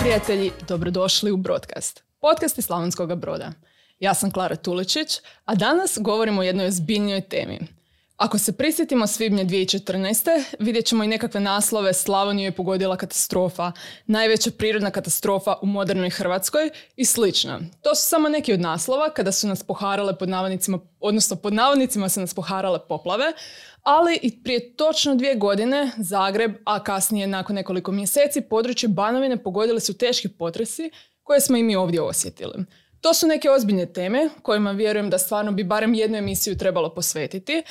prijatelji, dobrodošli u Broadcast, podcast iz Slavonskog broda. Ja sam Klara Tuličić, a danas govorimo o jednoj ozbiljnijoj temi. Ako se prisjetimo svibnja 2014. vidjet ćemo i nekakve naslove Slavoniju je pogodila katastrofa, najveća prirodna katastrofa u modernoj Hrvatskoj i slično. To su samo neki od naslova kada su nas poharale pod navodnicima, odnosno pod navodnicima su nas poharale poplave, ali i prije točno dvije godine Zagreb, a kasnije nakon nekoliko mjeseci područje Banovine pogodili su teški potresi koje smo i mi ovdje osjetili. To su neke ozbiljne teme kojima vjerujem da stvarno bi barem jednu emisiju trebalo posvetiti.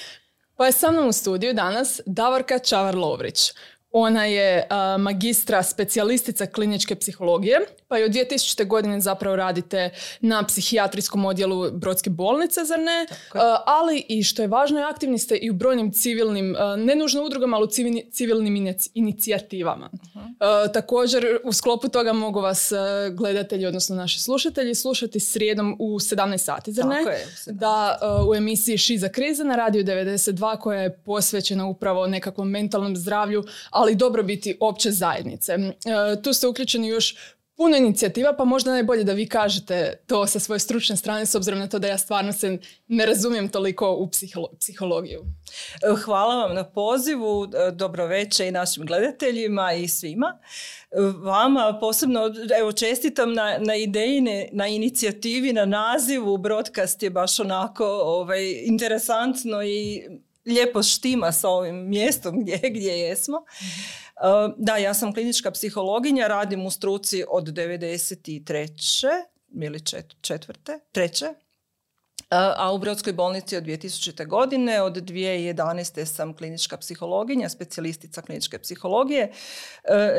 Pa je sa mnom u studiju danas Davorka Čavar-Lovrić. Ona je magistra specijalistica kliničke psihologije, pa i od 2000. godine zapravo radite na psihijatrijskom odjelu Brodske bolnice, zar ne? ali i što je važno, aktivni ste i u brojnim civilnim, ne nužno udrugama, ali u civilnim inicijativama. uh također, u sklopu toga mogu vas gledatelji, odnosno naši slušatelji, slušati srijedom u 17 sati, zar ne? Da, u emisiji Šiza krize na radiju 92 koja je posvećena upravo nekakvom mentalnom zdravlju, ali dobrobiti opće zajednice. E, tu ste uključeni još puno inicijativa, pa možda najbolje da vi kažete to sa svoje stručne strane, s obzirom na to da ja stvarno se ne razumijem toliko u psihologiju. E, hvala vam na pozivu, e, dobro i našim gledateljima i svima. Vama posebno, evo čestitam na, na ideji, na inicijativi, na nazivu, broadcast je baš onako ovaj, interesantno i lijepo štima sa ovim mjestom gdje, gdje jesmo. Uh, da, ja sam klinička psihologinja, radim u struci od 93. ili četvrte, treće a u Brodskoj bolnici od 2000. godine, od 2011. sam klinička psihologija, specijalistica kliničke psihologije. E,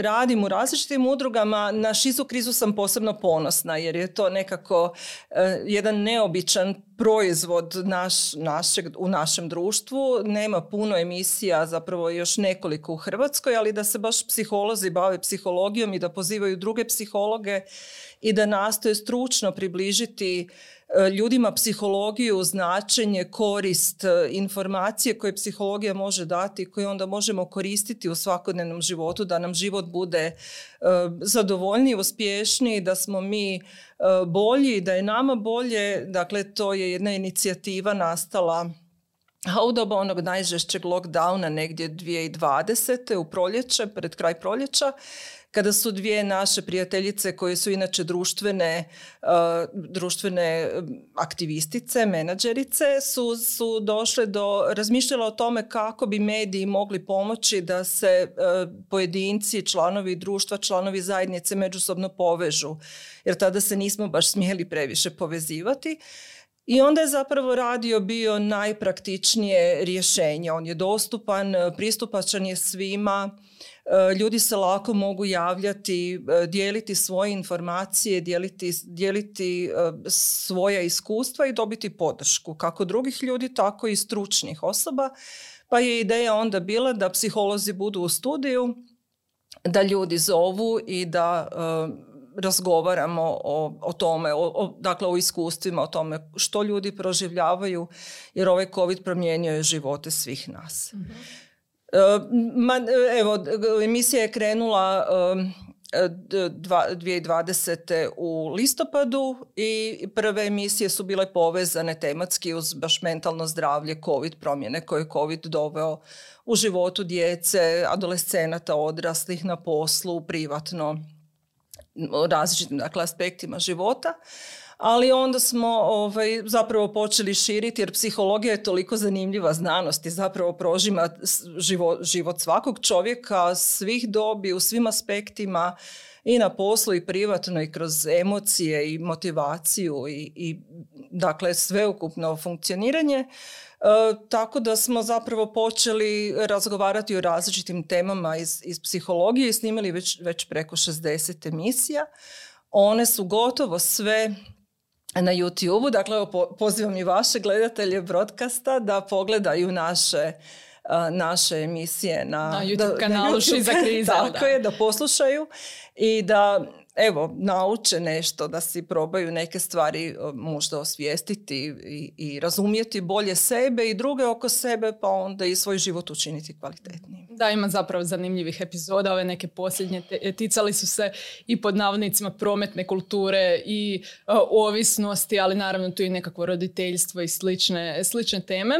radim u različitim udrugama, na šizu krizu sam posebno ponosna jer je to nekako e, jedan neobičan proizvod naš, našeg, u našem društvu. Nema puno emisija, zapravo još nekoliko u Hrvatskoj, ali da se baš psiholozi bave psihologijom i da pozivaju druge psihologe i da nastoje stručno približiti ljudima psihologiju, značenje, korist, e, informacije koje psihologija može dati koje onda možemo koristiti u svakodnevnom životu da nam život bude e, zadovoljniji, uspješniji, da smo mi bolji, da je nama bolje. Dakle, to je jedna inicijativa nastala a u doba onog najžešćeg lockdowna negdje 2020. u proljeće, pred kraj proljeća, kada su dvije naše prijateljice koje su inače društvene, uh, društvene um, aktivistice, menadžerice, su, su došle do, razmišljala o tome kako bi mediji mogli pomoći da se uh, pojedinci, članovi društva, članovi zajednice međusobno povežu. Jer tada se nismo baš smjeli previše povezivati. I onda je zapravo radio bio najpraktičnije rješenje. On je dostupan, pristupačan je svima, ljudi se lako mogu javljati, e, dijeliti svoje informacije, dijeliti, dijeliti e, svoja iskustva i dobiti podršku kako drugih ljudi, tako i stručnih osoba. Pa je ideja onda bila da psiholozi budu u studiju, da ljudi zovu i da razgovaramo o, o tome, o, dakle o iskustvima, o tome što ljudi proživljavaju, jer ovaj COVID promijenio je živote svih nas. Mhm. Ma, evo, emisija je krenula 2020. u listopadu i prve emisije su bile povezane tematski uz baš mentalno zdravlje, COVID promjene koje je COVID doveo u životu djece, adolescenata, odraslih na poslu, privatno, različitim dakle, aspektima života ali onda smo ovaj, zapravo počeli širiti jer psihologija je toliko zanimljiva znanost i zapravo prožima život, život svakog čovjeka, svih dobi, u svim aspektima i na poslu i privatno i kroz emocije i motivaciju i, i dakle sveukupno funkcioniranje. E, tako da smo zapravo počeli razgovarati o različitim temama iz, iz psihologije i snimili već, već preko 60 emisija. One su gotovo sve na YouTube-u. Dakle, pozivam i vaše gledatelje broadcasta da pogledaju naše naše emisije na, na YouTube kanalu za kriza. Tako je, da poslušaju i da evo, nauče nešto, da si probaju neke stvari možda osvijestiti i, i razumjeti bolje sebe i druge oko sebe, pa onda i svoj život učiniti kvalitetnijim. Da, ima zapravo zanimljivih epizoda. Ove neke posljednje ticali su se i pod navodnicima prometne kulture i ovisnosti, ali naravno tu i nekakvo roditeljstvo i slične, slične teme.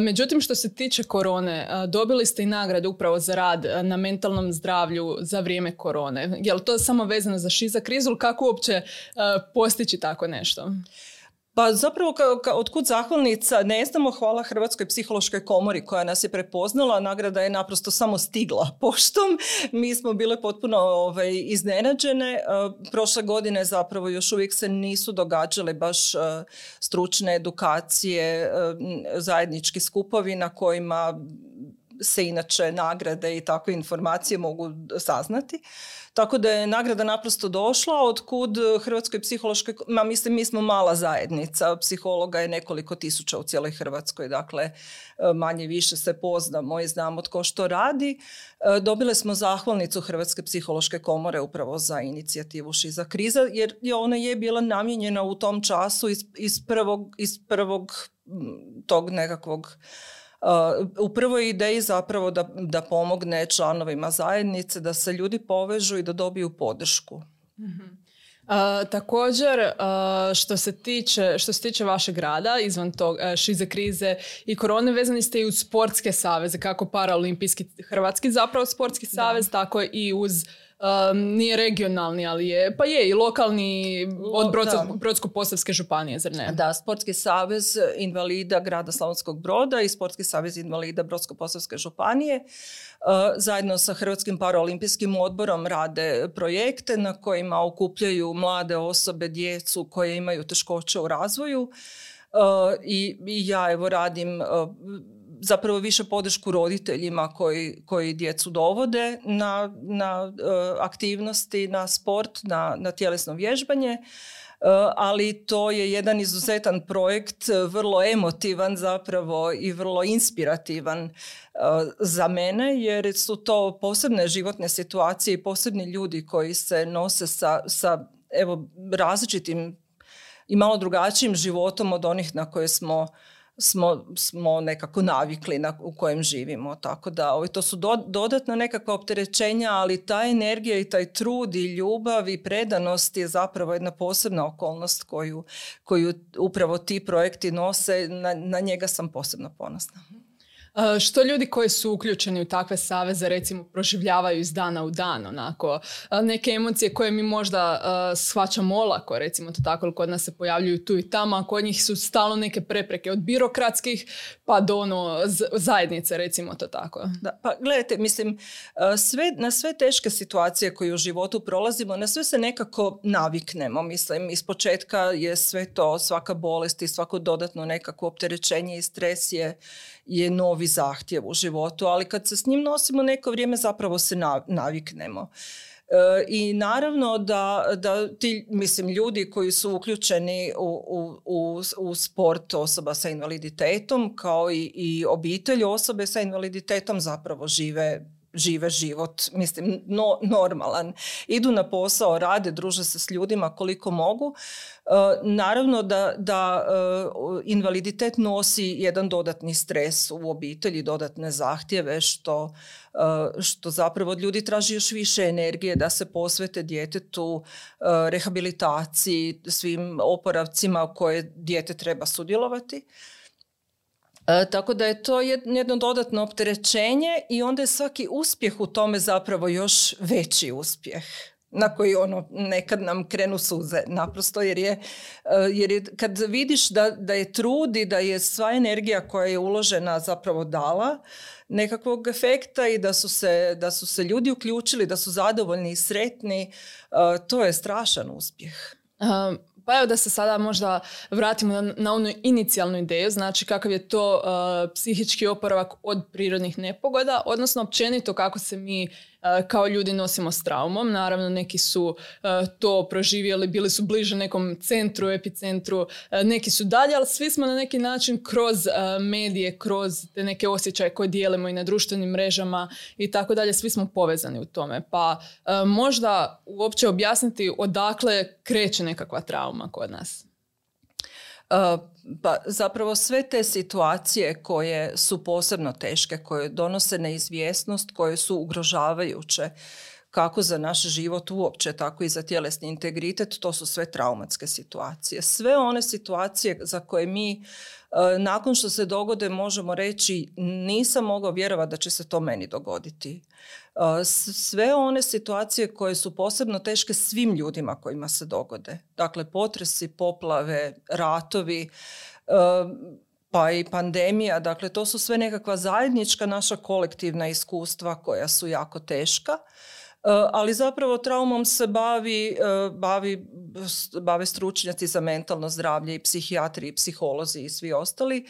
Međutim, što se tiče korone, dobili ste i nagradu upravo za rad na mentalnom zdravlju za vrijeme korone. Je li to samo vezano za šiza krizu ili kako uopće postići tako nešto? Pa zapravo ka, ka, otkud zahvalnica ne znamo hvala Hrvatskoj psihološkoj komori koja nas je prepoznala, nagrada je naprosto samo stigla poštom. Mi smo bile potpuno ovaj, iznenađene. E, prošle godine zapravo još uvijek se nisu događale baš e, stručne edukacije, e, zajednički skupovi na kojima se inače nagrade i takve informacije mogu saznati. Tako da je nagrada naprosto došla, otkud Hrvatskoj psihološkoj, ma mislim mi smo mala zajednica, psihologa je nekoliko tisuća u cijeloj Hrvatskoj, dakle manje više se poznamo i znamo tko što radi. E, dobile smo zahvalnicu Hrvatske psihološke komore upravo za inicijativu Šiza kriza, jer je ona je bila namijenjena u tom času iz prvog, iz prvog tog nekakvog u prvoj ideji zapravo da, da pomogne članovima zajednice, da se ljudi povežu i da dobiju podršku. mm također, što, se tiče, što se tiče vašeg rada, izvan tog šize krize i korone, vezani ste i uz sportske saveze, kako paraolimpijski hrvatski zapravo sportski savez, tako i uz um, nije regionalni, ali je, pa je i lokalni od Brodsko-posavske županije, zar ne? Da, Sportski savez invalida grada Slavonskog broda i Sportski savez invalida Brodsko-posavske županije uh, zajedno sa Hrvatskim paraolimpijskim odborom rade projekte na kojima okupljaju mlade osobe, djecu koje imaju teškoće u razvoju. Uh, i, i ja evo radim uh, zapravo više podršku roditeljima koji, koji djecu dovode na, na e, aktivnosti, na sport, na, na tjelesno vježbanje. E, ali to je jedan izuzetan projekt, vrlo emotivan zapravo i vrlo inspirativan e, za mene jer su to posebne životne situacije i posebni ljudi koji se nose sa, sa evo, različitim i malo drugačijim životom od onih na koje smo smo, smo nekako navikli na, u kojem živimo. Tako da ovaj, to su do, dodatna nekakva opterećenja, ali ta energija i taj trud i ljubav i predanost je zapravo jedna posebna okolnost koju, koju upravo ti projekti nose. Na, na njega sam posebno ponosna. Što ljudi koji su uključeni u takve saveze recimo proživljavaju iz dana u dan onako neke emocije koje mi možda shvaćamo olako recimo to tako kod nas se pojavljuju tu i tamo a kod njih su stalno neke prepreke od birokratskih pa do ono zajednice recimo to tako. Da, pa gledajte mislim sve, na sve teške situacije koje u životu prolazimo na sve se nekako naviknemo mislim iz početka je sve to svaka bolest i svako dodatno nekako opterećenje i stres je je novi zahtjev u životu, ali kad se s njim nosimo neko vrijeme zapravo se naviknemo. E, I naravno da, da ti, mislim, ljudi koji su uključeni u, u, u, sport osoba sa invaliditetom, kao i, i obitelj osobe sa invaliditetom zapravo žive žive život, mislim, no, normalan. Idu na posao, rade, druže se s ljudima koliko mogu. E, naravno da, da e, invaliditet nosi jedan dodatni stres u obitelji, dodatne zahtjeve, što, e, što zapravo od ljudi traži još više energije da se posvete djetetu, rehabilitaciji, svim oporavcima koje dijete treba sudjelovati. Tako da je to jedno dodatno opterećenje i onda je svaki uspjeh u tome zapravo još veći uspjeh na koji ono nekad nam krenu suze naprosto jer je, e, jer je kad vidiš da, da je trud i da je sva energija koja je uložena zapravo dala nekakvog efekta i da su se, da su se ljudi uključili, da su zadovoljni i sretni, e, to je strašan uspjeh. Pa evo da se sada možda vratimo na, na onu inicijalnu ideju, znači kakav je to uh, psihički oporavak od prirodnih nepogoda, odnosno općenito kako se mi kao ljudi nosimo s traumom. Naravno, neki su e, to proživjeli, bili su bliže nekom centru, epicentru, e, neki su dalje, ali svi smo na neki način kroz medije, kroz te neke osjećaje koje dijelimo i na društvenim mrežama i tako dalje, svi smo povezani u tome. Pa možda uopće objasniti odakle kreće nekakva trauma kod nas. Pa zapravo sve te situacije koje su posebno teške, koje donose neizvjesnost, koje su ugrožavajuće, kako za naš život uopće, tako i za tjelesni integritet, to su sve traumatske situacije. Sve one situacije za koje mi e, nakon što se dogode možemo reći nisam mogao vjerovati da će se to meni dogoditi. Sve one situacije koje su posebno teške svim ljudima kojima se dogode. Dakle, potresi, poplave, ratovi, pa i pandemija, dakle to su sve nekakva zajednička naša kolektivna iskustva koja su jako teška ali zapravo traumom se bavi, bavi, bave stručnjaci za mentalno zdravlje i psihijatri i psiholozi i svi ostali.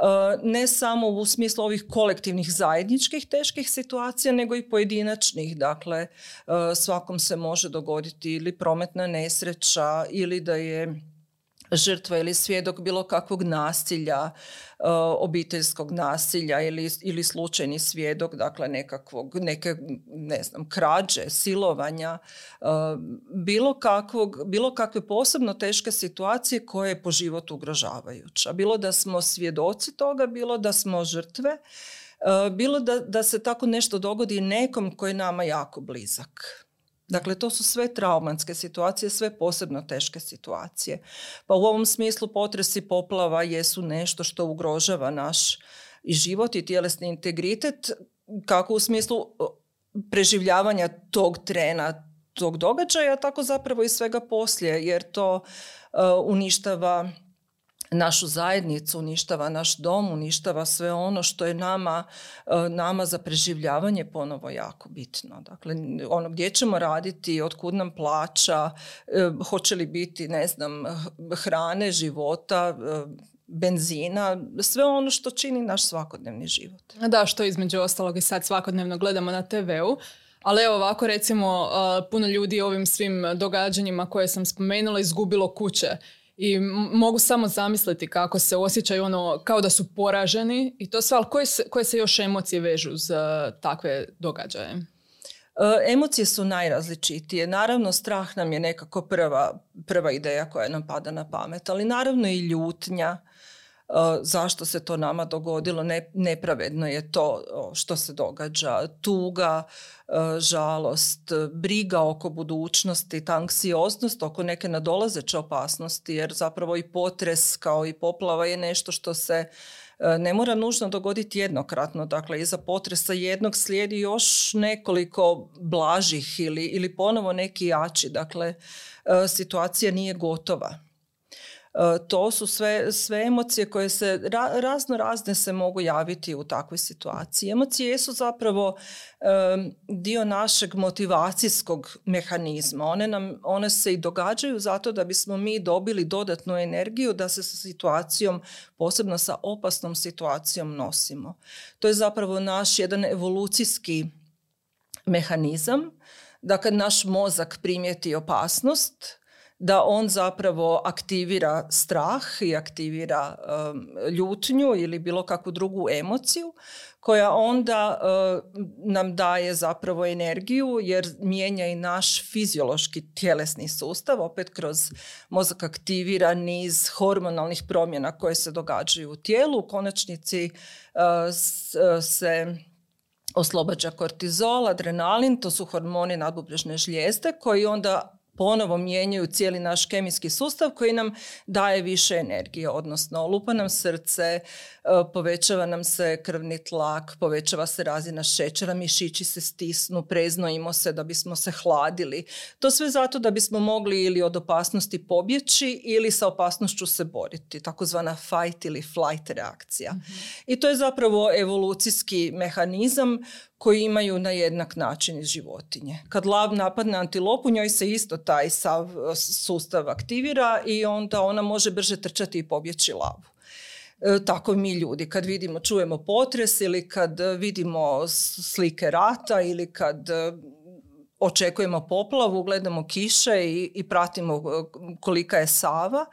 E, ne samo u smislu ovih kolektivnih zajedničkih teških situacija, nego i pojedinačnih. Dakle, svakom se može dogoditi ili prometna nesreća ili da je žrtva ili svjedok bilo kakvog nasilja, e, obiteljskog nasilja ili, ili slučajni svjedok, dakle nekakvog, neke, ne znam, krađe, silovanja, e, bilo, kakvog, bilo kakve posebno teške situacije koje je po životu ugrožavajuća. Bilo da smo svjedoci toga, bilo da smo žrtve, e, bilo da, da se tako nešto dogodi nekom koji je nama jako blizak. Dakle, to su sve traumatske situacije, sve posebno teške situacije. Pa u ovom smislu potresi poplava jesu nešto što ugrožava naš i život i tjelesni integritet, kako u smislu preživljavanja tog trena, tog događaja, tako zapravo i svega poslije, jer to uništava našu zajednicu, uništava naš dom, uništava sve ono što je nama, e, nama za preživljavanje ponovo jako bitno. Dakle, ono gdje ćemo raditi, otkud nam plaća, e, hoće li biti, ne znam, hrane, života, e, benzina, sve ono što čini naš svakodnevni život. Da, što između ostalog i sad svakodnevno gledamo na TV-u. Ali evo ovako recimo puno ljudi ovim svim događanjima koje sam spomenula izgubilo kuće i mogu samo zamisliti kako se osjećaju ono kao da su poraženi i to sve, ali koje se, koje se još emocije vežu za takve događaje? E, emocije su najrazličitije. Naravno, strah nam je nekako prva, prva ideja koja nam pada na pamet, ali naravno i ljutnja, zašto se to nama dogodilo, ne, nepravedno je to što se događa, tuga, žalost, briga oko budućnosti, ta anksioznost oko neke nadolazeće opasnosti, jer zapravo i potres kao i poplava je nešto što se ne mora nužno dogoditi jednokratno. Dakle, iza potresa jednog slijedi još nekoliko blažih ili, ili ponovo neki jači. Dakle, situacija nije gotova. E, to su sve, sve emocije koje se razno razne se mogu javiti u takvoj situaciji. Emocije su zapravo dio našeg motivacijskog mehanizma. One, nam, one se i događaju zato da bismo mi dobili dodatnu energiju da se sa situacijom, posebno sa opasnom situacijom nosimo. To je zapravo naš jedan evolucijski mehanizam da kad naš mozak primijeti opasnost, da on zapravo aktivira strah i aktivira um, ljutnju ili bilo kakvu drugu emociju koja onda uh, nam daje zapravo energiju jer mijenja i naš fiziološki tjelesni sustav opet kroz mozak aktivira niz hormonalnih promjena koje se događaju u tijelu. U konačnici uh, uh, se oslobađa kortizol, adrenalin, to su hormoni nadbubrežne žlijezde koji onda ponovo mijenjaju cijeli naš kemijski sustav koji nam daje više energije, odnosno lupa nam srce, e, povećava nam se krvni tlak, povećava se razina šećera, mišići se stisnu, preznojimo se da bismo se hladili. To sve zato da bismo mogli ili od opasnosti pobjeći ili sa opasnošću se boriti, takozvana fight ili flight reakcija. Mhm. I to je zapravo evolucijski mehanizam koji imaju na jednak način iz životinje. Kad lav napadne antilopu, njoj se isto taj sav sustav aktivira i onda ona može brže trčati i pobjeći lavu. E, tako mi ljudi, kad vidimo, čujemo potres ili kad vidimo slike rata ili kad e, očekujemo poplavu, gledamo kiše i, i pratimo e, kolika je sava,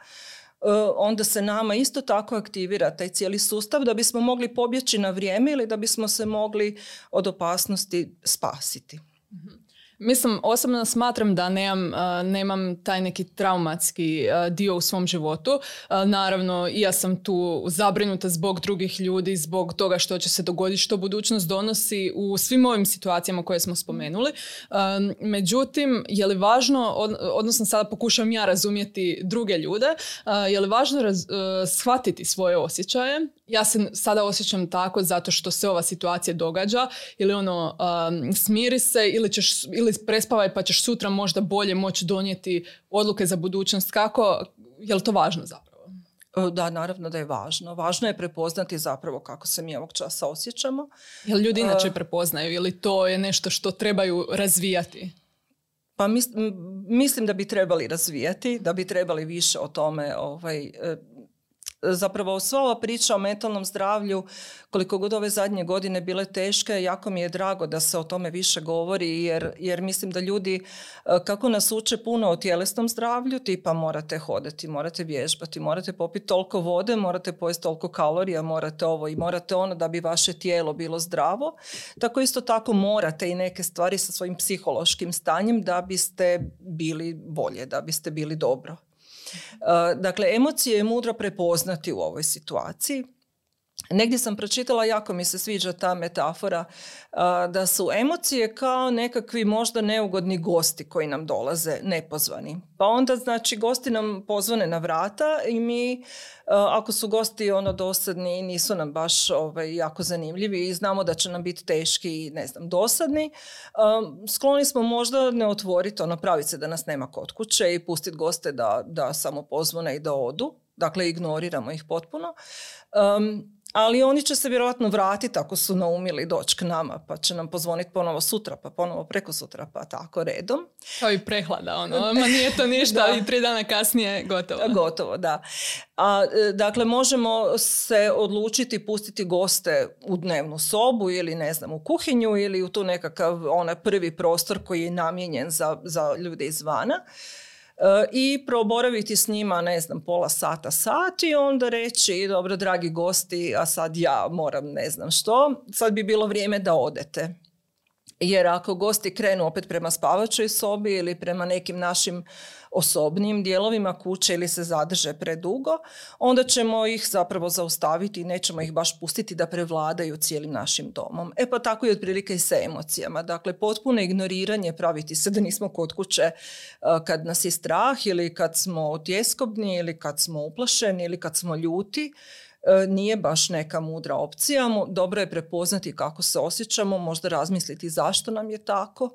onda se nama isto tako aktivira taj cijeli sustav da bismo mogli pobjeći na vrijeme ili da bismo se mogli od opasnosti spasiti. Mhm. Mislim, osobno smatram da nemam, nemam taj neki traumatski dio u svom životu. Naravno, i ja sam tu zabrinuta zbog drugih ljudi, zbog toga što će se dogoditi, što budućnost donosi u svim ovim situacijama koje smo spomenuli. Međutim, je li važno, odnosno sada pokušavam ja razumjeti druge ljude, je li važno raz, shvatiti svoje osjećaje? Ja se sada osjećam tako zato što se ova situacija događa ili ono smiri se ili ćeš ili prespavaj pa ćeš sutra možda bolje moći donijeti odluke za budućnost. Kako, je li to važno zapravo? E, da, naravno da je važno. Važno je prepoznati zapravo kako se mi ovog časa osjećamo. Jel ljudi inače e, prepoznaju ili to je nešto što trebaju razvijati? Pa mislim da bi trebali razvijati, da bi trebali više o tome ovaj, e, zapravo sva ova priča o mentalnom zdravlju, koliko god ove zadnje godine bile teške, jako mi je drago da se o tome više govori, jer, jer mislim da ljudi, e, kako nas uče puno o tjelesnom zdravlju, tipa morate hodati, morate vježbati, morate popiti toliko vode, morate pojesti toliko kalorija, morate ovo i morate ono da bi vaše tijelo bilo zdravo. Tako isto tako morate i neke stvari sa svojim psihološkim stanjem da biste bili bolje, da biste bili dobro. Dakle, emocije je mudro prepoznati u ovoj situaciji. Negdje sam pročitala, jako mi se sviđa ta metafora, da su emocije kao nekakvi možda neugodni gosti koji nam dolaze nepozvani. Pa onda znači gosti nam pozvane na vrata i mi ako su gosti ono dosadni i nisu nam baš ovaj, jako zanimljivi i znamo da će nam biti teški i ne znam dosadni, skloni smo možda ne otvoriti ono pravice da nas nema kod kuće i pustiti goste da, da samo pozvone i da odu. Dakle, ignoriramo ih potpuno. Ali oni će se vjerojatno vratiti ako su naumili doći k nama, pa će nam pozvoniti ponovo sutra, pa ponovo preko sutra, pa tako redom. Kao i prehlada, ono, ma nije to ništa i tri dana kasnije gotovo. Gotovo, da. A, e, dakle, možemo se odlučiti pustiti goste u dnevnu sobu ili ne znam u kuhinju ili u tu nekakav onaj prvi prostor koji je namijenjen za, za ljude izvana i proboraviti s njima, ne znam, pola sata, sat i onda reći, dobro, dragi gosti, a sad ja moram ne znam što, sad bi bilo vrijeme da odete. Jer ako gosti krenu opet prema spavačoj sobi ili prema nekim našim osobnim dijelovima kuće ili se zadrže predugo, onda ćemo ih zapravo zaustaviti i nećemo ih baš pustiti da prevladaju cijelim našim domom. E pa tako i otprilike i sa emocijama. Dakle, potpuno ignoriranje, praviti se da nismo kod kuće e, kad nas je strah ili kad smo tjeskobni ili kad smo uplašeni ili kad smo ljuti nije baš neka mudra opcija. Dobro je prepoznati kako se osjećamo, možda razmisliti zašto nam je tako,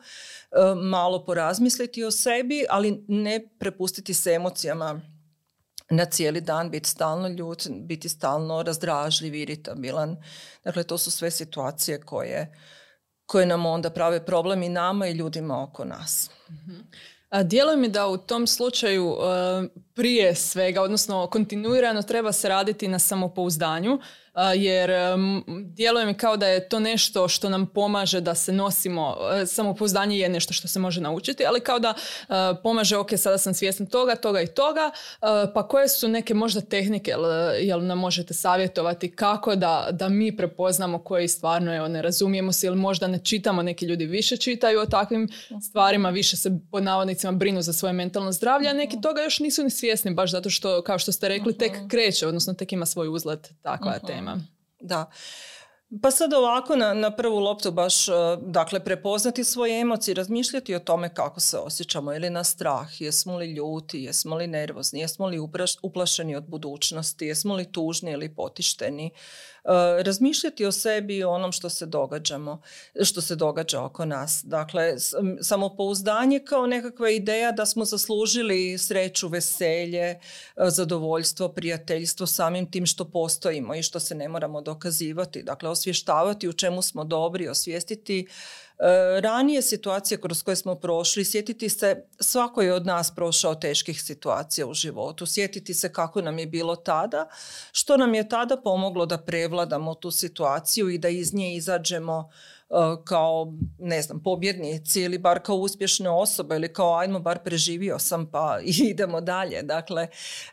e, malo porazmisliti o sebi, ali ne prepustiti se emocijama na cijeli dan, biti stalno ljut, biti stalno razdražljiv, iritabilan. Dakle, to su sve situacije koje, koje nam onda prave problem i nama i ljudima oko nas. Djeluje mi da u tom slučaju e, prije svega, odnosno kontinuirano treba se raditi na samopouzdanju, jer djeluje mi kao da je to nešto što nam pomaže da se nosimo, e, samopouzdanje je nešto što se može naučiti, ali kao da e, pomaže, ok, sada sam svjesna toga, toga i toga, e, pa koje su neke možda tehnike, jel nam možete savjetovati kako da, da mi prepoznamo koji stvarno je, ne razumijemo se ili možda ne čitamo, neki ljudi više čitaju o takvim stvarima, više se pod navodnicima brinu za svoje mentalno zdravlje, a neki toga još nisu ni svjesni, baš zato što, kao što ste rekli, tek kreće, odnosno tek ima svoj uzlet takva tema. Da. Pa sad ovako na, na prvu loptu baš, e, dakle, prepoznati svoje emocije, razmišljati o tome kako se osjećamo ili na strah, jesmo li ljuti, jesmo li nervozni, jesmo li uplašeni od budućnosti, jesmo li tužni ili potišteni, razmišljati o sebi i onom što se događamo, što se događa oko nas. Dakle, samopouzdanje kao nekakva ideja da smo zaslužili sreću, veselje, e, zadovoljstvo, prijateljstvo samim tim što postojimo i što se ne moramo dokazivati. Dakle, osvještavati u čemu smo dobri, osvijestiti E, ranije situacije kroz koje smo prošli, sjetiti se, svako je od nas prošao teških situacija u životu, sjetiti se kako nam je bilo tada, što nam je tada pomoglo da prevladamo tu situaciju i da iz nje izađemo E, kao, ne znam, pobjednici ili bar kao uspješne osobe ili kao ajmo bar preživio sam pa idemo dalje. Dakle,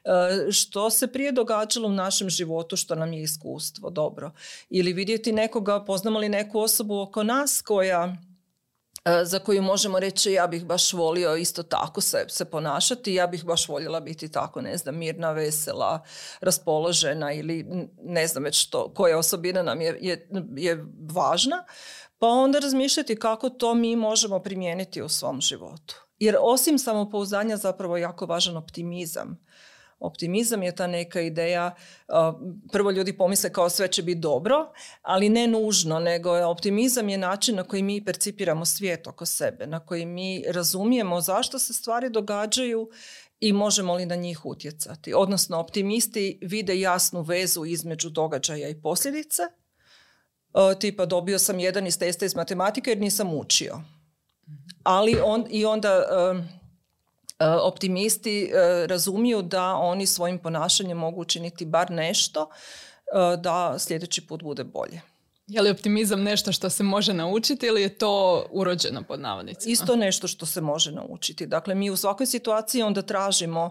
e, što se prije događalo u našem životu što nam je iskustvo dobro. Ili vidjeti nekoga, poznamo li neku osobu oko nas koja E, za koju možemo reći ja bih baš volio isto tako se, se ponašati, ja bih baš voljela biti tako, ne znam, mirna, vesela, raspoložena ili ne znam već što, koja osobina nam je, je, je važna, pa onda razmišljati kako to mi možemo primijeniti u svom životu. Jer osim samopouzdanja zapravo jako važan optimizam. Optimizam je ta neka ideja, prvo ljudi pomisle kao sve će biti dobro, ali ne nužno, nego optimizam je način na koji mi percipiramo svijet oko sebe, na koji mi razumijemo zašto se stvari događaju i možemo li na njih utjecati. Odnosno, optimisti vide jasnu vezu između događaja i posljedice. Tipa, dobio sam jedan iz testa iz matematike jer nisam učio. Ali on, i onda E, optimisti e, razumiju da oni svojim ponašanjem mogu učiniti bar nešto e, da sljedeći put bude bolje. Je li optimizam nešto što se može naučiti ili je to urođeno pod navodnicima? Isto nešto što se može naučiti. Dakle, mi u svakoj situaciji onda tražimo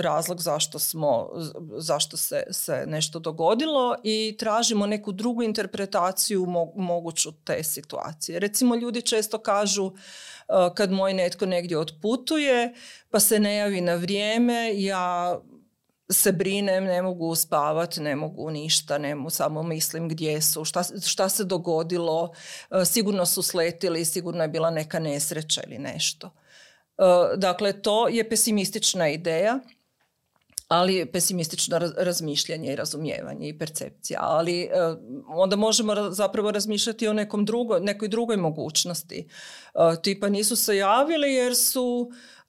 razlog zašto smo, zašto se, se nešto dogodilo i tražimo neku drugu interpretaciju moguću te situacije. Recimo, ljudi često kažu kad moj netko negdje otputuje pa se ne javi na vrijeme, ja se brinem, ne mogu spavati, ne mogu ništa, ne mogu, samo mislim gdje su, šta, šta se dogodilo, sigurno su sletili, sigurno je bila neka nesreća ili nešto. Dakle, to je pesimistična ideja ali pesimistično razmišljanje i razumijevanje i percepcija. Ali e, onda možemo zapravo razmišljati o nekom drugo, nekoj drugoj mogućnosti. E, tipa nisu se javili jer su e,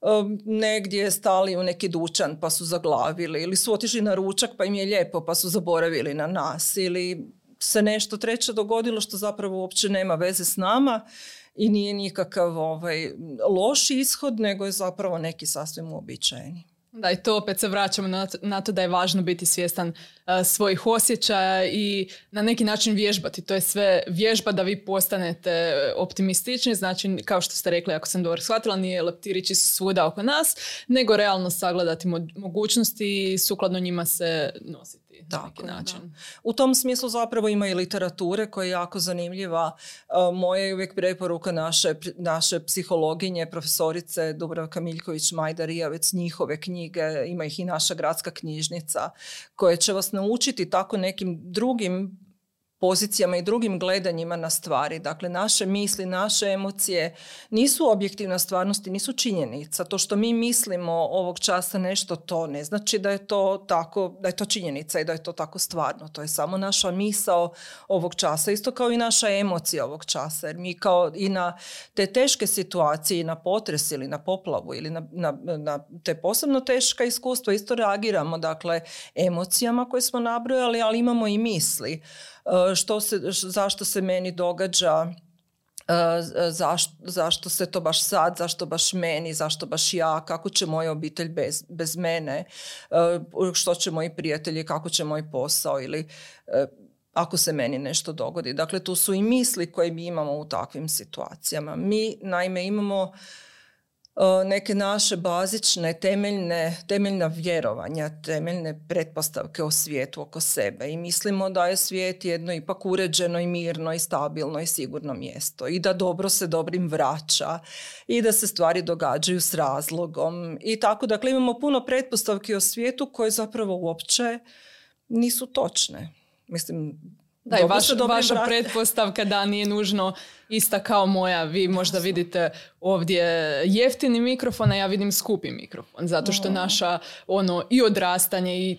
negdje stali u neki dućan pa su zaglavili ili su otišli na ručak pa im je lijepo pa su zaboravili na nas ili se nešto treće dogodilo što zapravo uopće nema veze s nama i nije nikakav ovaj, loš ishod nego je zapravo neki sasvim uobičajeni. Da, i to opet se vraćamo na to, da je važno biti svjestan uh, svojih osjećaja i na neki način vježbati. To je sve vježba da vi postanete optimistični, znači kao što ste rekli, ako sam dobro shvatila, nije leptirići svuda oko nas, nego realno sagledati mogućnosti i sukladno njima se nositi. Tako, način. U tom smislu zapravo ima i literature koja je jako zanimljiva. E, moja je uvijek preporuka naše, naše psihologinje, profesorice Dubravka Miljković Majdarijavec, njihove knjige, ima ih i naša gradska knjižnica, koje će vas naučiti tako nekim drugim pozicijama i drugim gledanjima na stvari. Dakle, naše misli, naše emocije nisu objektivna stvarnost i nisu činjenica. To što mi mislimo ovog časa nešto, to ne znači da je to tako, da je to činjenica i da je to tako stvarno. To je samo naša misao ovog časa, isto kao i naša emocija ovog časa. Jer mi kao i na te teške situacije, i na potres ili na poplavu ili na, na, na te posebno teška iskustva isto reagiramo, dakle, emocijama koje smo nabrojali, ali imamo i misli. E, što se, zašto se meni događa e, zašto, zašto se to baš sad, zašto baš meni, zašto baš ja, kako će moja obitelj bez, bez mene, e, što će moji prijatelji, kako će moj posao ili ako se meni nešto dogodi. Dakle, tu su i misli koje mi imamo u takvim situacijama. Mi, naime, imamo neke naše bazične temeljne, temeljna vjerovanja, temeljne pretpostavke o svijetu oko sebe i mislimo da je svijet jedno ipak uređeno i mirno i stabilno i sigurno mjesto i da dobro se dobrim vraća i da se stvari događaju s razlogom i tako. Dakle, imamo puno pretpostavki o svijetu koje zapravo uopće nisu točne. Mislim, da, i vaša pretpostavka da nije nužno ista kao moja. Vi možda vidite ovdje jeftini mikrofon, a ja vidim skupi mikrofon. Zato što naša ono i odrastanje i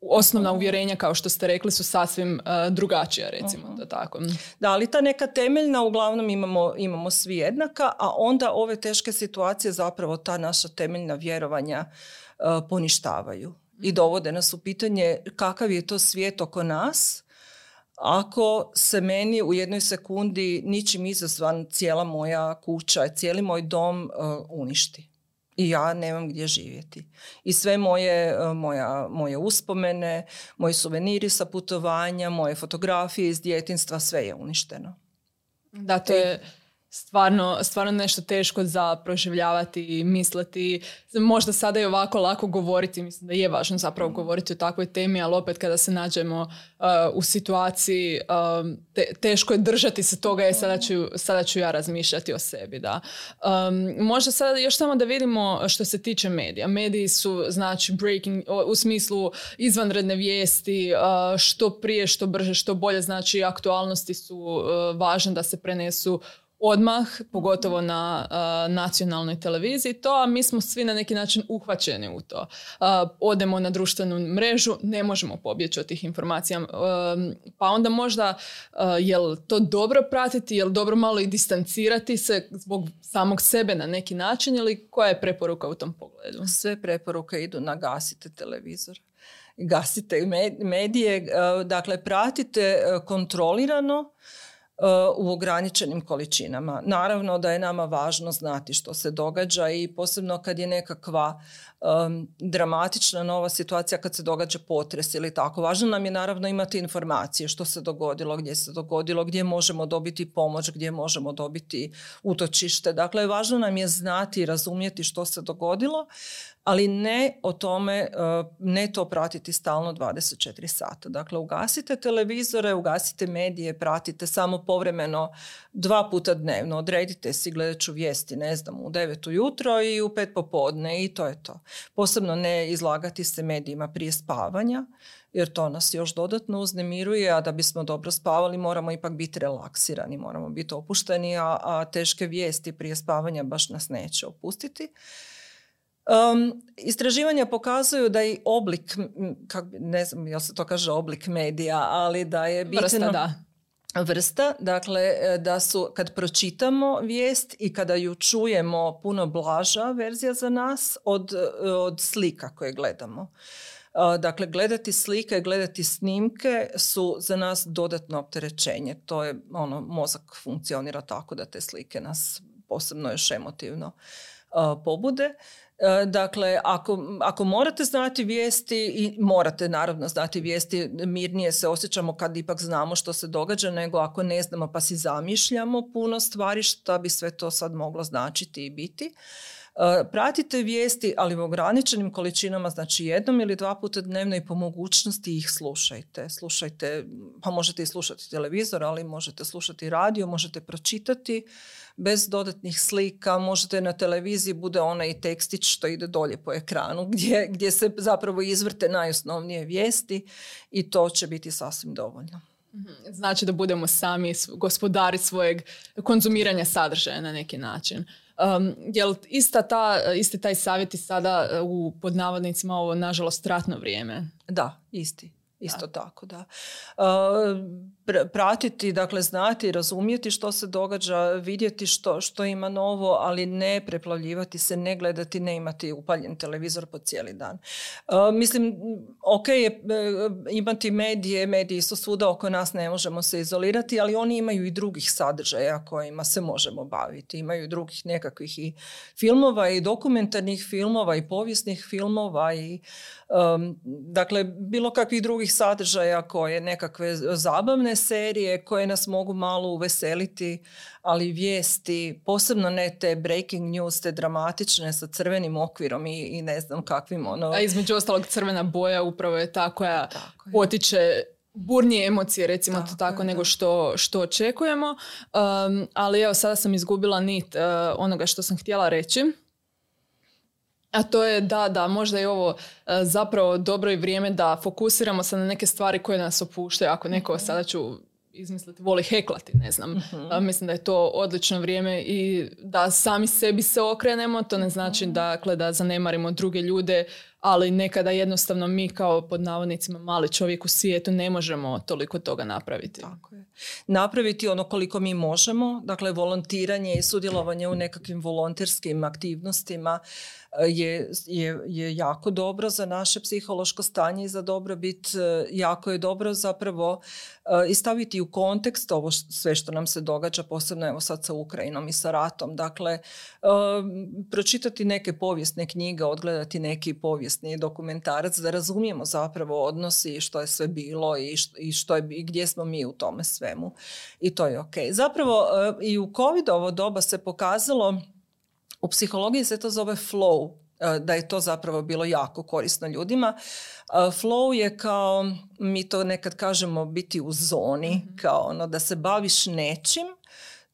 osnovna uvjerenja, kao što ste rekli, su sasvim uh, drugačija, recimo. Da, tako. da, ali ta neka temeljna uglavnom imamo, imamo svi jednaka, a onda ove teške situacije zapravo ta naša temeljna vjerovanja uh, poništavaju i dovode nas u pitanje kakav je to svijet oko nas ako se meni u jednoj sekundi ničim izazvan cijela moja kuća, cijeli moj dom uh, uništi i ja nemam gdje živjeti. I sve moje, uh, moja, moje uspomene, moji suveniri sa putovanja, moje fotografije iz djetinstva, sve je uništeno. Da, to je stvarno, stvarno nešto teško za proživljavati i misliti. Možda sada je ovako lako govoriti, mislim da je važno zapravo mm. govoriti o takvoj temi, ali opet kada se nađemo uh, u situaciji um, teško je držati se toga jer sada ću, sada ću ja razmišljati o sebi. Da. Um, možda sada još samo da vidimo što se tiče medija. Mediji su znači breaking u smislu izvanredne vijesti, uh, što prije, što brže, što bolje, znači aktualnosti su uh, važne da se prenesu odmah, pogotovo na nacionalnoj televiziji to, a mi smo svi na neki način uhvaćeni u to. odemo na društvenu mrežu, ne možemo pobjeći od tih informacija. pa onda možda je li to dobro pratiti, je li dobro malo i distancirati se zbog samog sebe na neki način ili koja je preporuka u tom pogledu? Sve preporuke idu na gasite televizor gasite medije, dakle pratite kontrolirano u ograničenim količinama. Naravno da je nama važno znati što se događa i posebno kad je nekakva dramatična nova situacija kad se događa potres ili tako. Važno nam je naravno imati informacije što se dogodilo, gdje se dogodilo, gdje možemo dobiti pomoć, gdje možemo dobiti utočište. Dakle, važno nam je znati i razumjeti što se dogodilo ali ne o tome, e, ne to pratiti stalno 24 sata. Dakle, ugasite televizore, ugasite medije, pratite samo povremeno dva puta dnevno. Odredite si, gledat ću vijesti, ne znam, u 9 ujutro i u pet popodne i to je to. Posebno ne izlagati se medijima prije spavanja, jer to nas još dodatno uznemiruje, a da bismo dobro spavali moramo ipak biti relaksirani, moramo biti opušteni, a, a teške vijesti prije spavanja baš nas neće opustiti. Um, istraživanja pokazuju da i oblik, kak, ne znam jel se to kaže oblik medija, ali da je bitno... Vrsta, da. Vrsta, dakle e, da su kad pročitamo vijest i kada ju čujemo puno blaža verzija za nas od, e, od slika koje gledamo. Uh, dakle, gledati slike, gledati snimke su za nas dodatno opterećenje. To je, ono, mozak funkcionira tako da te slike nas posebno još emotivno pobude. E, dakle, ako, ako morate znati vijesti i morate naravno znati vijesti, mirnije se osjećamo kad ipak znamo što se događa nego ako ne znamo pa si zamišljamo puno stvari šta bi sve to sad moglo značiti i biti. E, pratite vijesti, ali u ograničenim količinama, znači jednom ili dva puta dnevno i po mogućnosti ih slušajte. Slušajte, pa možete i slušati televizor, ali možete slušati radio, možete pročitati bez dodatnih slika, možete na televiziji bude onaj tekstić što ide dolje po ekranu gdje, gdje se zapravo izvrte najosnovnije vijesti i to će biti sasvim dovoljno. Znači da budemo sami gospodari svojeg konzumiranja sadržaja na neki način. Um, jel ista ta, isti taj savjeti sada u podnavodnicima ovo nažalost ratno vrijeme? Da, isti. Isto tako, da. Pratiti, dakle, znati, razumjeti što se događa, vidjeti što, što ima novo, ali ne preplavljivati se, ne gledati, ne imati upaljen televizor po cijeli dan. Mislim, ok je e, imati medije, mediji su svuda oko nas, ne možemo se izolirati, ali oni imaju i drugih sadržaja kojima se možemo baviti. Imaju drugih nekakvih i filmova i dokumentarnih filmova i povijesnih filmova i dakle, bilo kakvih drugih sadržaja koje nekakve zabavne serije koje nas mogu malo uveseliti, ali vijesti, posebno ne te breaking news, te dramatične sa crvenim okvirom i, i ne znam kakvim ono... A između ostalog crvena boja upravo je ta koja potiče burnije emocije, recimo to tako, nego što, što očekujemo. ali evo, sada sam izgubila nit uh, onoga što sam htjela reći. A to je da, da, možda je ovo e, zapravo dobro i vrijeme da fokusiramo se na neke stvari koje nas opuštaju. Ako neko, mhm. sada ću izmisliti, voli heklati, ne znam. Mhm. Mislim da je to odlično vrijeme i da sami sebi se okrenemo. To ne znači mhm. dakle, da zanemarimo druge ljude, ali nekada jednostavno mi kao pod navodnicima mali čovjek u svijetu ne možemo toliko toga napraviti. Tako je. Napraviti ono koliko mi možemo, dakle volontiranje i sudjelovanje u nekakvim volonterskim aktivnostima je, je, je jako dobro za naše psihološko stanje i za dobrobit. E, jako je dobro zapravo e, i staviti u kontekst ovo sve što nam se događa, posebno evo sad sa Ukrajinom i sa ratom. Dakle, e, pročitati neke povijesne knjige, odgledati neki povijesni dokumentarac da razumijemo zapravo odnosi i što je sve bilo i, i, što je, i gdje smo mi u tome svemu. I to je ok. Zapravo i u COVID ovo doba se pokazalo, u psihologiji se to zove flow, da je to zapravo bilo jako korisno ljudima. Flow je kao, mi to nekad kažemo, biti u zoni, mhm. kao ono da se baviš nečim,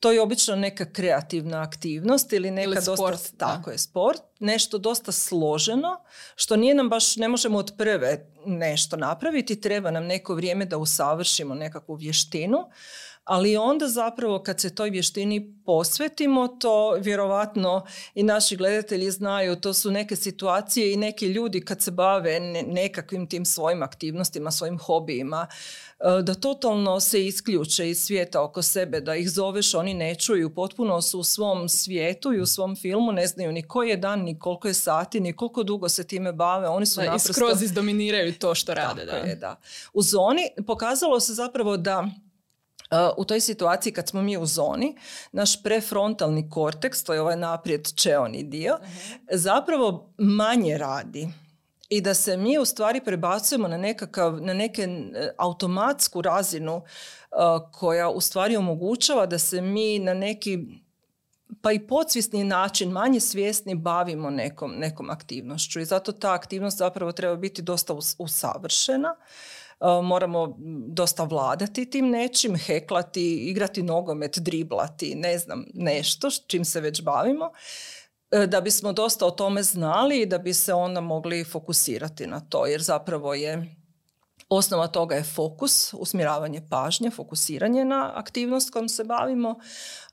to je obično neka kreativna aktivnost ili neka ili sport, dosta, tako je, sport, nešto dosta složeno, što nije nam baš, ne možemo od prve nešto napraviti, treba nam neko vrijeme da usavršimo nekakvu vještinu, ali onda zapravo kad se toj vještini posvetimo, to vjerovatno i naši gledatelji znaju, to su neke situacije i neki ljudi kad se bave nekakvim tim svojim aktivnostima, svojim hobijima, e, da totalno se isključe iz svijeta oko sebe, da ih zoveš, oni ne čuju, potpuno su u svom svijetu i u svom filmu, ne znaju ni koji je dan, ni koliko je sati, ni koliko dugo se time bave, oni su da, naprosto... I skroz izdominiraju to što rade. da. Je, da. U zoni pokazalo se zapravo da u toj situaciji kad smo mi u zoni, naš prefrontalni korteks, to je ovaj naprijed čeoni dio, zapravo manje radi. I da se mi u stvari prebacujemo na, nekakav, na neke e, automatsku razinu koja u stvari omogućava da se mi na neki pa i podsvjesni način, manje svjesni bavimo nekom, nekom aktivnošću. I zato ta aktivnost zapravo treba biti dosta usavršena. E, moramo dosta vladati tim nečim, heklati, igrati nogomet, driblati, ne znam, nešto čim se već bavimo e, da bismo dosta o tome znali i da bi se onda mogli fokusirati na to jer zapravo je osnova toga je fokus, usmjeravanje pažnje, fokusiranje na aktivnost kojom se bavimo, e,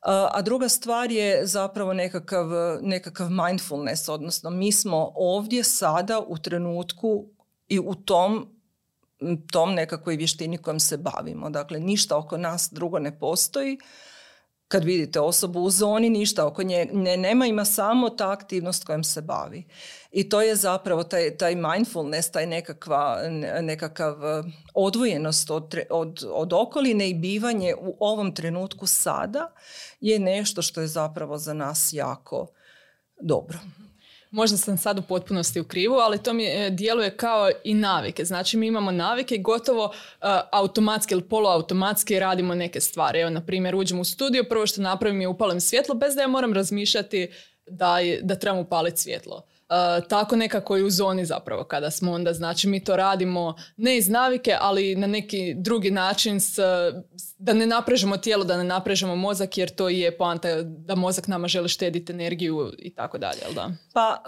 a druga stvar je zapravo nekakav, nekakav mindfulness, odnosno mi smo ovdje sada u trenutku i u tom tom nekakvoj vještini kojom se bavimo. Dakle, ništa oko nas drugo ne postoji. Kad vidite osobu u zoni, ništa oko nje ne, nema, ima samo ta aktivnost kojom se bavi. I to je zapravo taj, taj mindfulness, taj nekakva, nekakav e, odvojenost od, od, od okoline i bivanje u ovom trenutku sada je nešto što je zapravo za nas jako dobro možda sam sad u potpunosti u krivu, ali to mi e, djeluje kao i navike. Znači mi imamo navike i gotovo uh, automatski ili poluautomatski radimo neke stvari. Evo, na primjer, uđem u studio, prvo što napravim je upalim svjetlo bez da ja moram razmišljati da, da trebam upaliti svjetlo. Uh, tako nekako i u zoni zapravo kada smo onda, znači mi to radimo ne iz navike, ali na neki drugi način s, da ne naprežemo tijelo, da ne naprežemo mozak jer to je poanta da mozak nama želi štediti energiju i tako dalje, da? Pa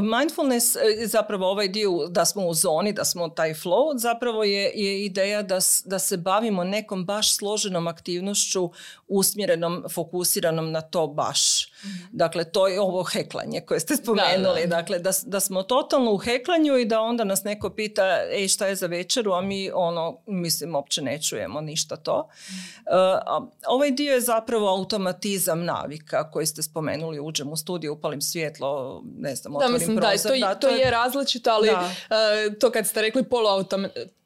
mindfulness e, zapravo ovaj dio da smo u zoni, da smo taj flow, zapravo je, je ideja da, da se bavimo nekom baš složenom aktivnošću usmjerenom, fokusiranom na to baš. Mhm. Dakle, to je ovo heklanje koje ste spomenuli. Da, Dakle, da, da smo totalno u heklanju i da onda nas neko pita ej, šta je za večeru, a mi ono, mislim, uopće ne čujemo ništa to. Uh, ovaj dio je zapravo automatizam navika koji ste spomenuli, uđem u studiju, upalim svjetlo, ne znam, otvorim da, mislim, prozor. Da, to, to, je različito, ali uh, to kad ste rekli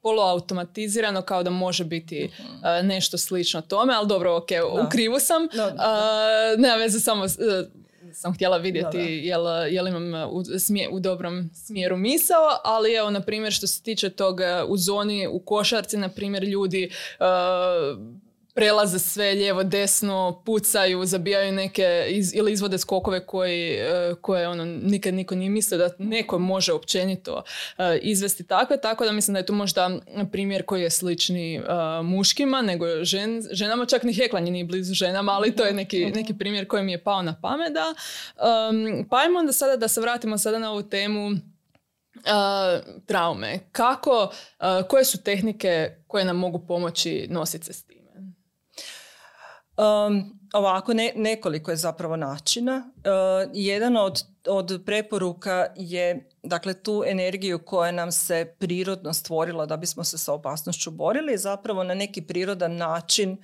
poluautomatizirano kao da može biti uh, nešto slično tome, ali dobro, ok, u krivu sam. Uh, nema veze samo sam htjela vidjeti jel, jel imam u, u dobrom smjeru misao, ali evo, na primjer, što se tiče toga u zoni, u košarci, na primjer, ljudi prelaze sve lijevo desno, pucaju, zabijaju neke iz, ili izvode skokove koji, e, koje ono nikad niko nije mislio da neko može općenito e, izvesti takve, tako da mislim da je to možda primjer koji je slični e, muškima nego žen, ženama, čak ni heklanje nije blizu ženama, ali to je neki, mhm. neki primjer koji mi je pao na pamet. Da. pa ajmo onda sada da se vratimo sada na ovu temu traume. Kako, koje su tehnike koje nam mogu pomoći nositi se s tim? Um, ovako, ne, nekoliko je zapravo načina. Uh, jedan od, od preporuka je dakle tu energiju koja nam se prirodno stvorila da bismo se sa opasnošću borili zapravo na neki prirodan način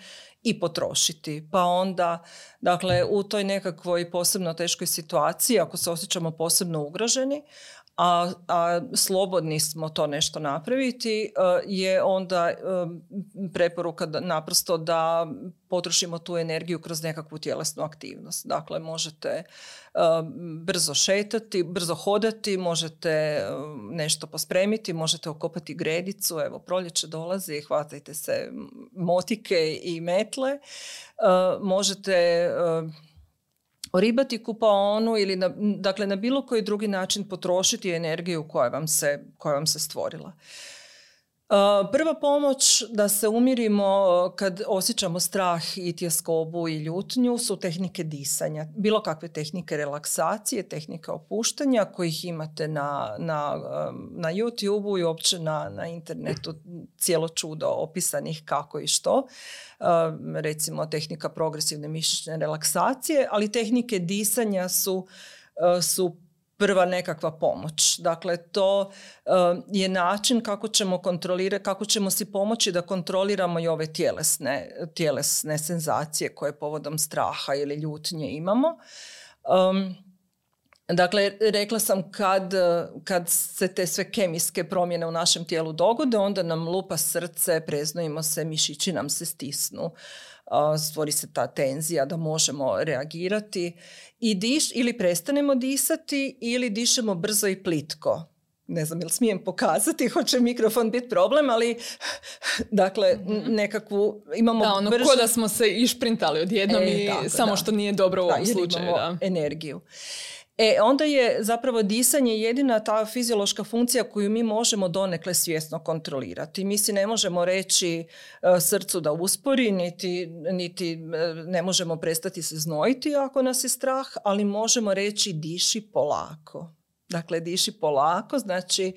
i potrošiti. Pa onda, dakle, u toj nekakvoj posebno teškoj situaciji, ako se osjećamo posebno ugroženi, a, a slobodni smo to nešto napraviti, e, je onda e, preporuka naprosto da potrošimo tu energiju kroz nekakvu tjelesnu aktivnost. Dakle, možete e, brzo šetati, brzo hodati, možete nešto pospremiti, možete okopati gredicu, evo proljeće dolazi, hvatajte se motike i metle, možete oribati kupaonu ili na, dakle na bilo koji drugi način potrošiti energiju koja vam se, koja vam se stvorila. Prva pomoć da se umirimo kad osjećamo strah i tjeskobu i ljutnju su tehnike disanja. Bilo kakve tehnike relaksacije, tehnike opuštanja kojih imate na, na, na YouTube-u i uopće na, na internetu cijelo čudo opisanih kako i što. Recimo tehnika progresivne mišićne relaksacije, ali tehnike disanja su, su prva nekakva pomoć. Dakle, to eh, je način kako ćemo kontrolirati, kako ćemo si pomoći da kontroliramo i ove tjelesne, tjelesne senzacije koje povodom straha ili ljutnje imamo. dakle, rekla sam kad, kad se te sve kemijske promjene u našem tijelu dogode, onda nam lupa srce, preznojimo se, mišići nam se stisnu stvori se ta tenzija da možemo reagirati i diš ili prestanemo disati ili dišemo brzo i plitko. Ne znam, jel smijem pokazati, hoće mikrofon biti problem, ali dakle, mhm. nekakvu imamo... Da, ono, ko da smo se išprintali odjednom e, i samo što nije dobro u ovom slučaju. Da. energiju. E, onda je zapravo disanje jedina ta fiziološka funkcija koju mi možemo donekle svjesno kontrolirati. Mi si ne možemo reći e, srcu da uspori, niti, niti e, ne možemo prestati se znojiti ako nas je strah, ali možemo reći diši polako. Dakle, diši polako, znači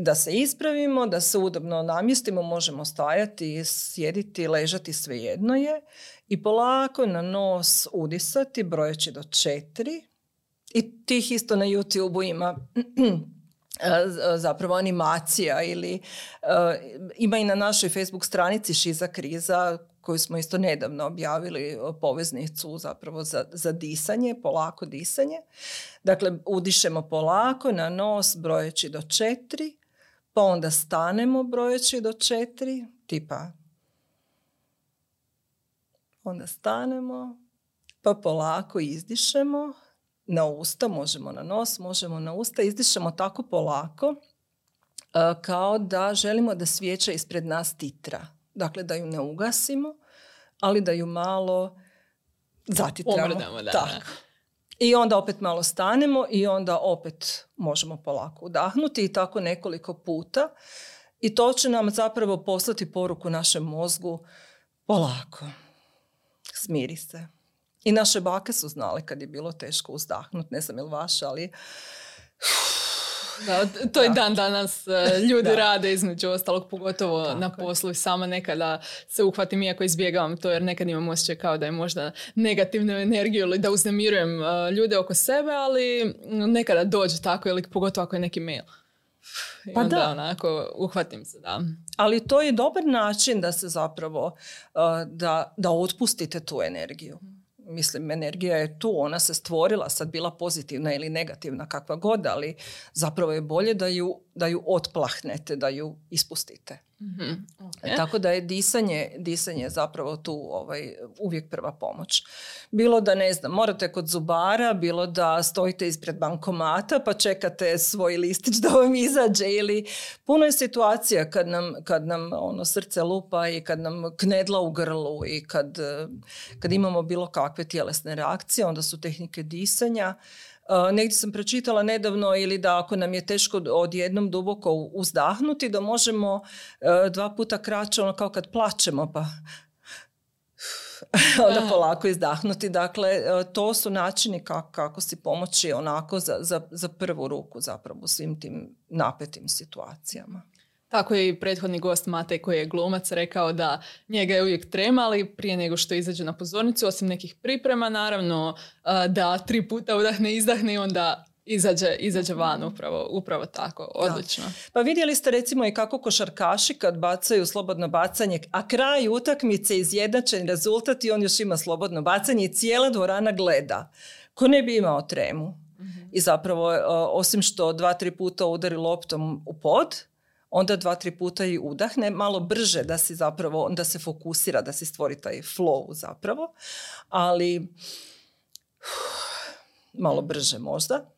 da se ispravimo, da se udobno namjestimo, možemo stajati, sjediti, ležati, svejedno je. I polako na nos udisati, brojeći do četiri, i tih isto na YouTube-u ima zapravo animacija ili ima i na našoj Facebook stranici Šiza kriza koju smo isto nedavno objavili poveznicu zapravo za, za disanje, polako disanje. Dakle, udišemo polako na nos brojeći do četiri, pa onda stanemo brojeći do četiri, tipa onda stanemo, pa polako izdišemo na usta, možemo na nos, možemo na usta, izdišemo tako polako e, kao da želimo da svijeća ispred nas titra. Dakle, da ju ne ugasimo, ali da ju malo zatitramo. tako. I onda opet malo stanemo i onda opet možemo polako udahnuti i tako nekoliko puta. I to će nam zapravo poslati poruku našem mozgu polako, smiri se. I naše bake su znale kad je bilo teško uzdahnut, ne znam li vaše, ali... Da, to je dan danas e, ljudi rade između ostalog, pogotovo na poslu i sama nekada se uhvatim iako izbjegavam to jer nekad imam osjećaj kao da je možda negativnu energiju ili da uznemirujem e, ljude oko sebe, ali nekada dođe tako ili pogotovo ako je neki mail. I pa onda da. onako uhvatim se, da. Ali to je dobar način da se zapravo, e, da, da otpustite tu energiju mislim, energija je tu, ona se stvorila, sad bila pozitivna ili negativna, kakva god, ali zapravo je bolje da ju, da ju otplahnete, da ju ispustite. mm Tako da je disanje, disanje zapravo tu ovaj, uvijek prva pomoć. Bilo da ne znam, morate kod zubara, bilo da stojite ispred bankomata pa čekate svoj listić da vam izađe ili puno je situacija kad nam, kad nam ono srce lupa i kad nam knedla u grlu i kad, kad imamo bilo kakve tjelesne reakcije, onda su tehnike disanja Uh, negdje sam pročitala nedavno ili da ako nam je teško odjednom duboko uzdahnuti da možemo uh, dva puta kraće ono kao kad plačemo pa onda polako izdahnuti. Dakle, uh, to su načini kako, kako si pomoći onako za, za, za prvu ruku zapravo u svim tim napetim situacijama. Tako je i prethodni gost Matej koji je glumac rekao da njega je uvijek tremali prije nego što izađe na pozornicu, osim nekih priprema naravno, da tri puta udahne, izdahne i onda izađe, izađe van upravo, upravo tako, odlično. Pa vidjeli ste recimo i kako košarkaši kad bacaju slobodno bacanje, a kraj utakmice izjednačen rezultat i on još ima slobodno bacanje i cijela dvorana gleda. Ko ne bi imao tremu? i zapravo osim što dva, tri puta udari loptom u pod, onda dva, tri puta i udahne malo brže da si zapravo, da se fokusira, da si stvori taj flow zapravo, ali malo brže možda.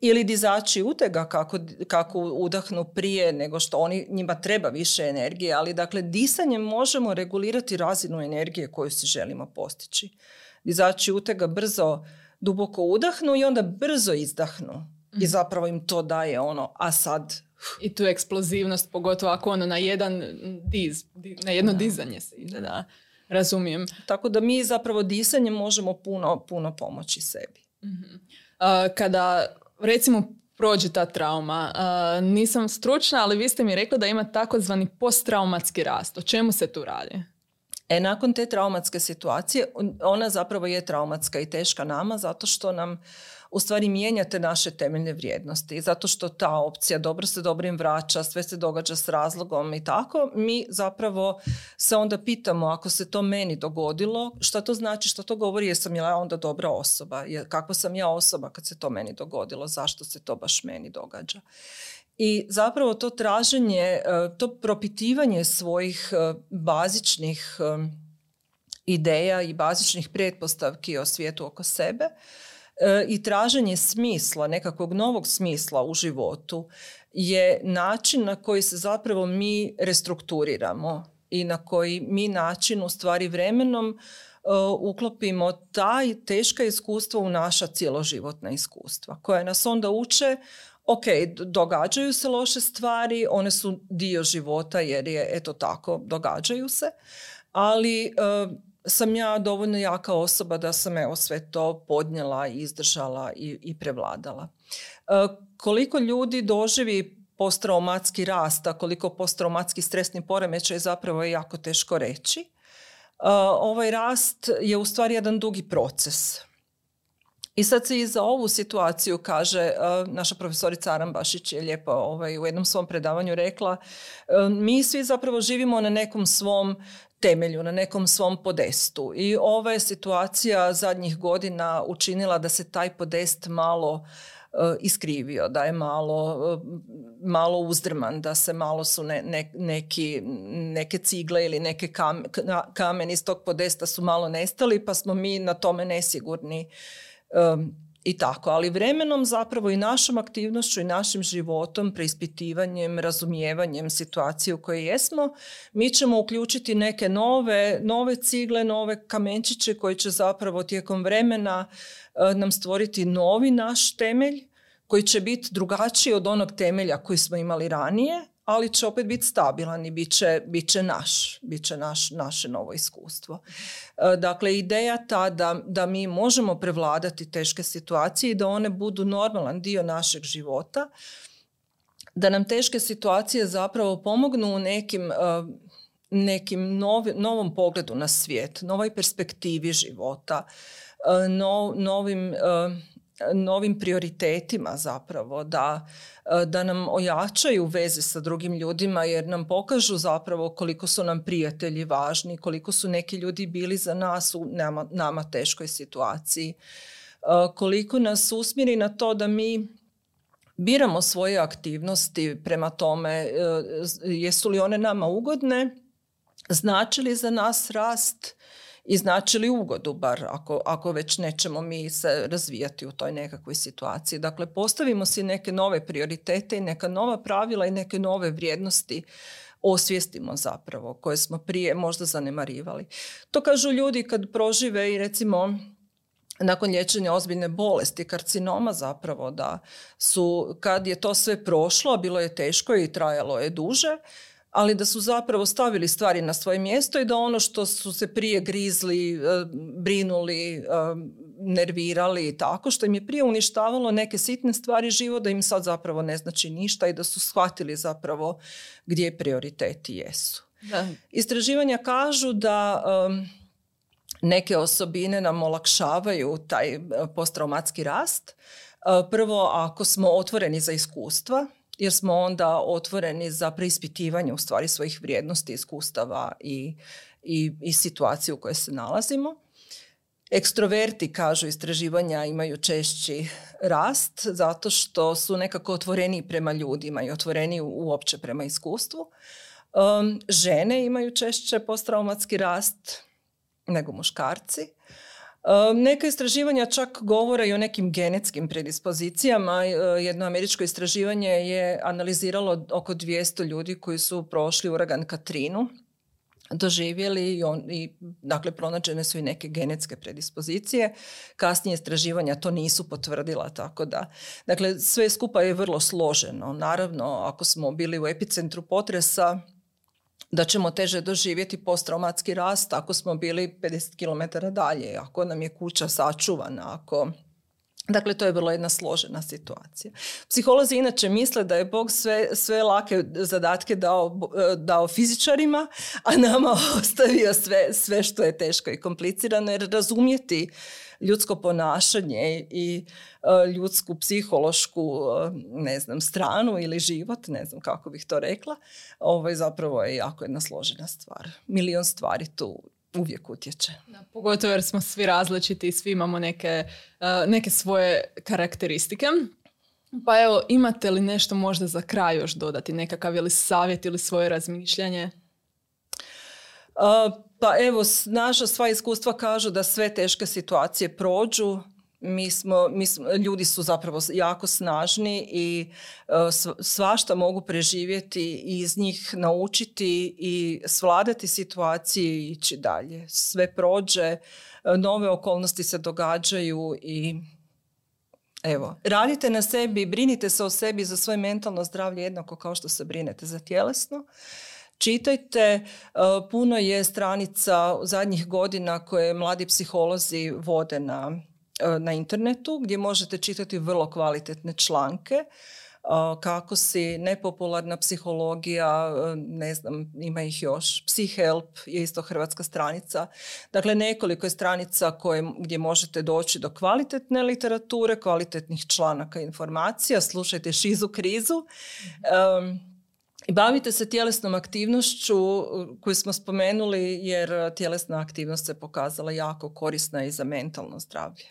Ili dizači utega kako, kako udahnu prije nego što oni, njima treba više energije, ali dakle disanjem možemo regulirati razinu energije koju si želimo postići. Dizači utega brzo duboko udahnu i onda brzo izdahnu. I mhm. zapravo im to daje ono, a sad i tu eksplozivnost, pogotovo ako ono na jedan diz, na jedno dizanje se ide, da. Razumijem. Tako da mi zapravo disanjem možemo puno, puno pomoći sebi. Mhm. kada recimo prođe ta trauma, nisam stručna, ali vi ste mi rekli da ima takozvani posttraumatski rast. O čemu se tu radi? E, nakon te traumatske situacije, ona zapravo je traumatska i teška nama zato što nam u stvari mijenjate naše temeljne vrijednosti. zato što ta opcija dobro se dobrim vraća, sve se događa s razlogom i tako, mi zapravo se onda pitamo ako se to meni dogodilo, šta to znači, što to govori, jesam ja onda dobra osoba, kako sam ja osoba kad se to meni dogodilo, zašto se to baš meni događa. I zapravo to traženje, e, to propitivanje svojih e, bazičnih e, ideja i bazičnih pretpostavki o svijetu oko sebe i traženje smisla, nekakvog novog smisla u životu je način na koji se zapravo mi restrukturiramo i na koji mi način u stvari vremenom uklopimo taj teška iskustva u naša cjeloživotna iskustva koja nas onda uče ok, događaju se loše stvari, one su dio života jer je eto tako, događaju se, ali e, sam ja dovoljno jaka osoba da sam evo sve to podnijela, izdržala i, i prevladala. E, koliko ljudi doživi posttraumatski rast, a koliko posttraumatski stresni poremećaj zapravo jako teško reći. E, ovaj rast je u stvari jedan dugi proces i sad se i za ovu situaciju kaže, e, naša profesorica Arambašić je lijepo ovaj, u jednom svom predavanju rekla, e, mi svi zapravo živimo na nekom svom temelju, na nekom svom podestu. I ova je situacija zadnjih godina učinila da se taj podest malo e, iskrivio, da je malo, malo uzdrman, da se malo su neki, neke cigle ili neke kamen iz tog podesta su malo nestali, pa smo mi na tome nesigurni i tako, ali vremenom zapravo i našom aktivnošću i našim životom, preispitivanjem, razumijevanjem situacije u kojoj jesmo, mi ćemo uključiti neke nove, nove cigle, nove kamenčiće koji će zapravo tijekom vremena e, nam stvoriti novi naš temelj koji će biti drugačiji od onog temelja koji smo imali ranije, ali će opet biti stabilan i bit će, bit će naš, bit će naš, naše novo iskustvo. E, dakle, ideja ta da, da mi možemo prevladati teške situacije i da one budu normalan dio našeg života, da nam teške situacije zapravo pomognu u nekim, e, nekim novom pogledu na svijet, novoj perspektivi života, e, novim novim prioritetima zapravo, da, e, da nam ojačaju veze sa drugim ljudima jer nam pokažu zapravo koliko su nam prijatelji važni, koliko su neki ljudi bili za nas u nama, nama teškoj situaciji, e, koliko nas usmjeri na to da mi biramo svoje aktivnosti prema tome e, jesu li one nama ugodne, znači li za nas rast, i znači li ugodu bar ako, ako već nećemo mi se razvijati u toj nekakvoj situaciji. Dakle, postavimo si neke nove prioritete i neka nova pravila i neke nove vrijednosti osvijestimo zapravo koje smo prije možda zanemarivali. To kažu ljudi kad prožive i recimo nakon liječenja ozbiljne bolesti, karcinoma zapravo da su, kad je to sve prošlo, bilo je teško i trajalo je duže, ali da su zapravo stavili stvari na svoje mjesto i da ono što su se prije grizli, e, brinuli, e, nervirali i tako, što im je prije uništavalo neke sitne stvari života, da im sad zapravo ne znači ništa i da su shvatili zapravo gdje prioriteti jesu. Da. Istraživanja kažu da neke osobine nam olakšavaju taj e, posttraumatski rast. Prvo, ako smo otvoreni za iskustva, jer smo onda otvoreni za preispitivanje u stvari svojih vrijednosti, iskustava i, i, i situacije u kojoj se nalazimo. Ekstroverti, kažu istraživanja, imaju češći rast zato što su nekako otvoreni prema ljudima i otvoreni uopće prema iskustvu. Um, žene imaju češće posttraumatski rast nego muškarci. Neka istraživanja čak govore i o nekim genetskim predispozicijama. Uh, jedno američko istraživanje je analiziralo oko 200 ljudi koji su prošli uragan Katrinu doživjeli i, on, i dakle pronađene su i neke genetske predispozicije. Kasnije istraživanja to nisu potvrdila tako da. Dakle, sve skupa je vrlo složeno. Naravno, ako smo bili u epicentru potresa, da ćemo teže doživjeti posttraumatski rast ako smo bili 50 km dalje, ako nam je kuća sačuvana, ako Dakle, to je vrlo jedna složena situacija. Psiholozi inače misle da je Bog sve, sve lake zadatke dao, dao fizičarima, a nama ostavio sve, sve što je teško i komplicirano, jer razumjeti ljudsko ponašanje i e, ljudsku psihološku e, ne znam, stranu ili život, ne znam kako bih to rekla, ovaj, zapravo je jako jedna složena stvar. Milion stvari tu uvijek utječe. Da, pogotovo jer smo svi različiti i svi imamo neke, uh, neke svoje karakteristike. Pa evo, imate li nešto možda za kraj još dodati, nekakav ili savjet ili svoje razmišljanje? Uh, pa evo, naša sva iskustva kažu da sve teške situacije prođu, mi smo, mi ljudi su zapravo jako snažni i uh, svašta mogu preživjeti i iz njih naučiti i svladati situacije i ići dalje. Sve prođe, e, nove okolnosti se događaju i evo, radite na sebi, brinite se o sebi za svoje mentalno zdravlje jednako kao što se brinete za tjelesno. Čitajte, e, puno je stranica zadnjih godina koje mladi psiholozi vode na E, na internetu gdje možete čitati vrlo kvalitetne članke e, kako si nepopularna psihologija, ne znam, ima ih još, Psihelp je isto hrvatska stranica. Dakle, nekoliko je stranica koje, gdje možete doći do kvalitetne literature, kvalitetnih članaka informacija, slušajte Šizu krizu. I bavite se tjelesnom aktivnošću koju smo spomenuli jer tjelesna aktivnost se pokazala jako korisna i za mentalno zdravlje.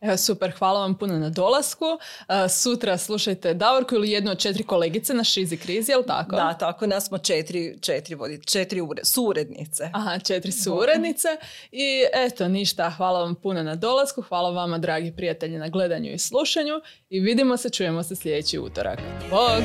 Evo, super, hvala vam puno na dolasku. Uh, sutra slušajte Davorku ili jednu od četiri kolegice na Šizi krizi, jel tako? Da, tako, nas smo četiri, četiri, četiri ure, suurednice. Aha, četiri suurednice. I eto, ništa, hvala vam puno na dolasku, hvala vama, dragi prijatelji, na gledanju i slušanju i vidimo se, čujemo se sljedeći utorak. Bog!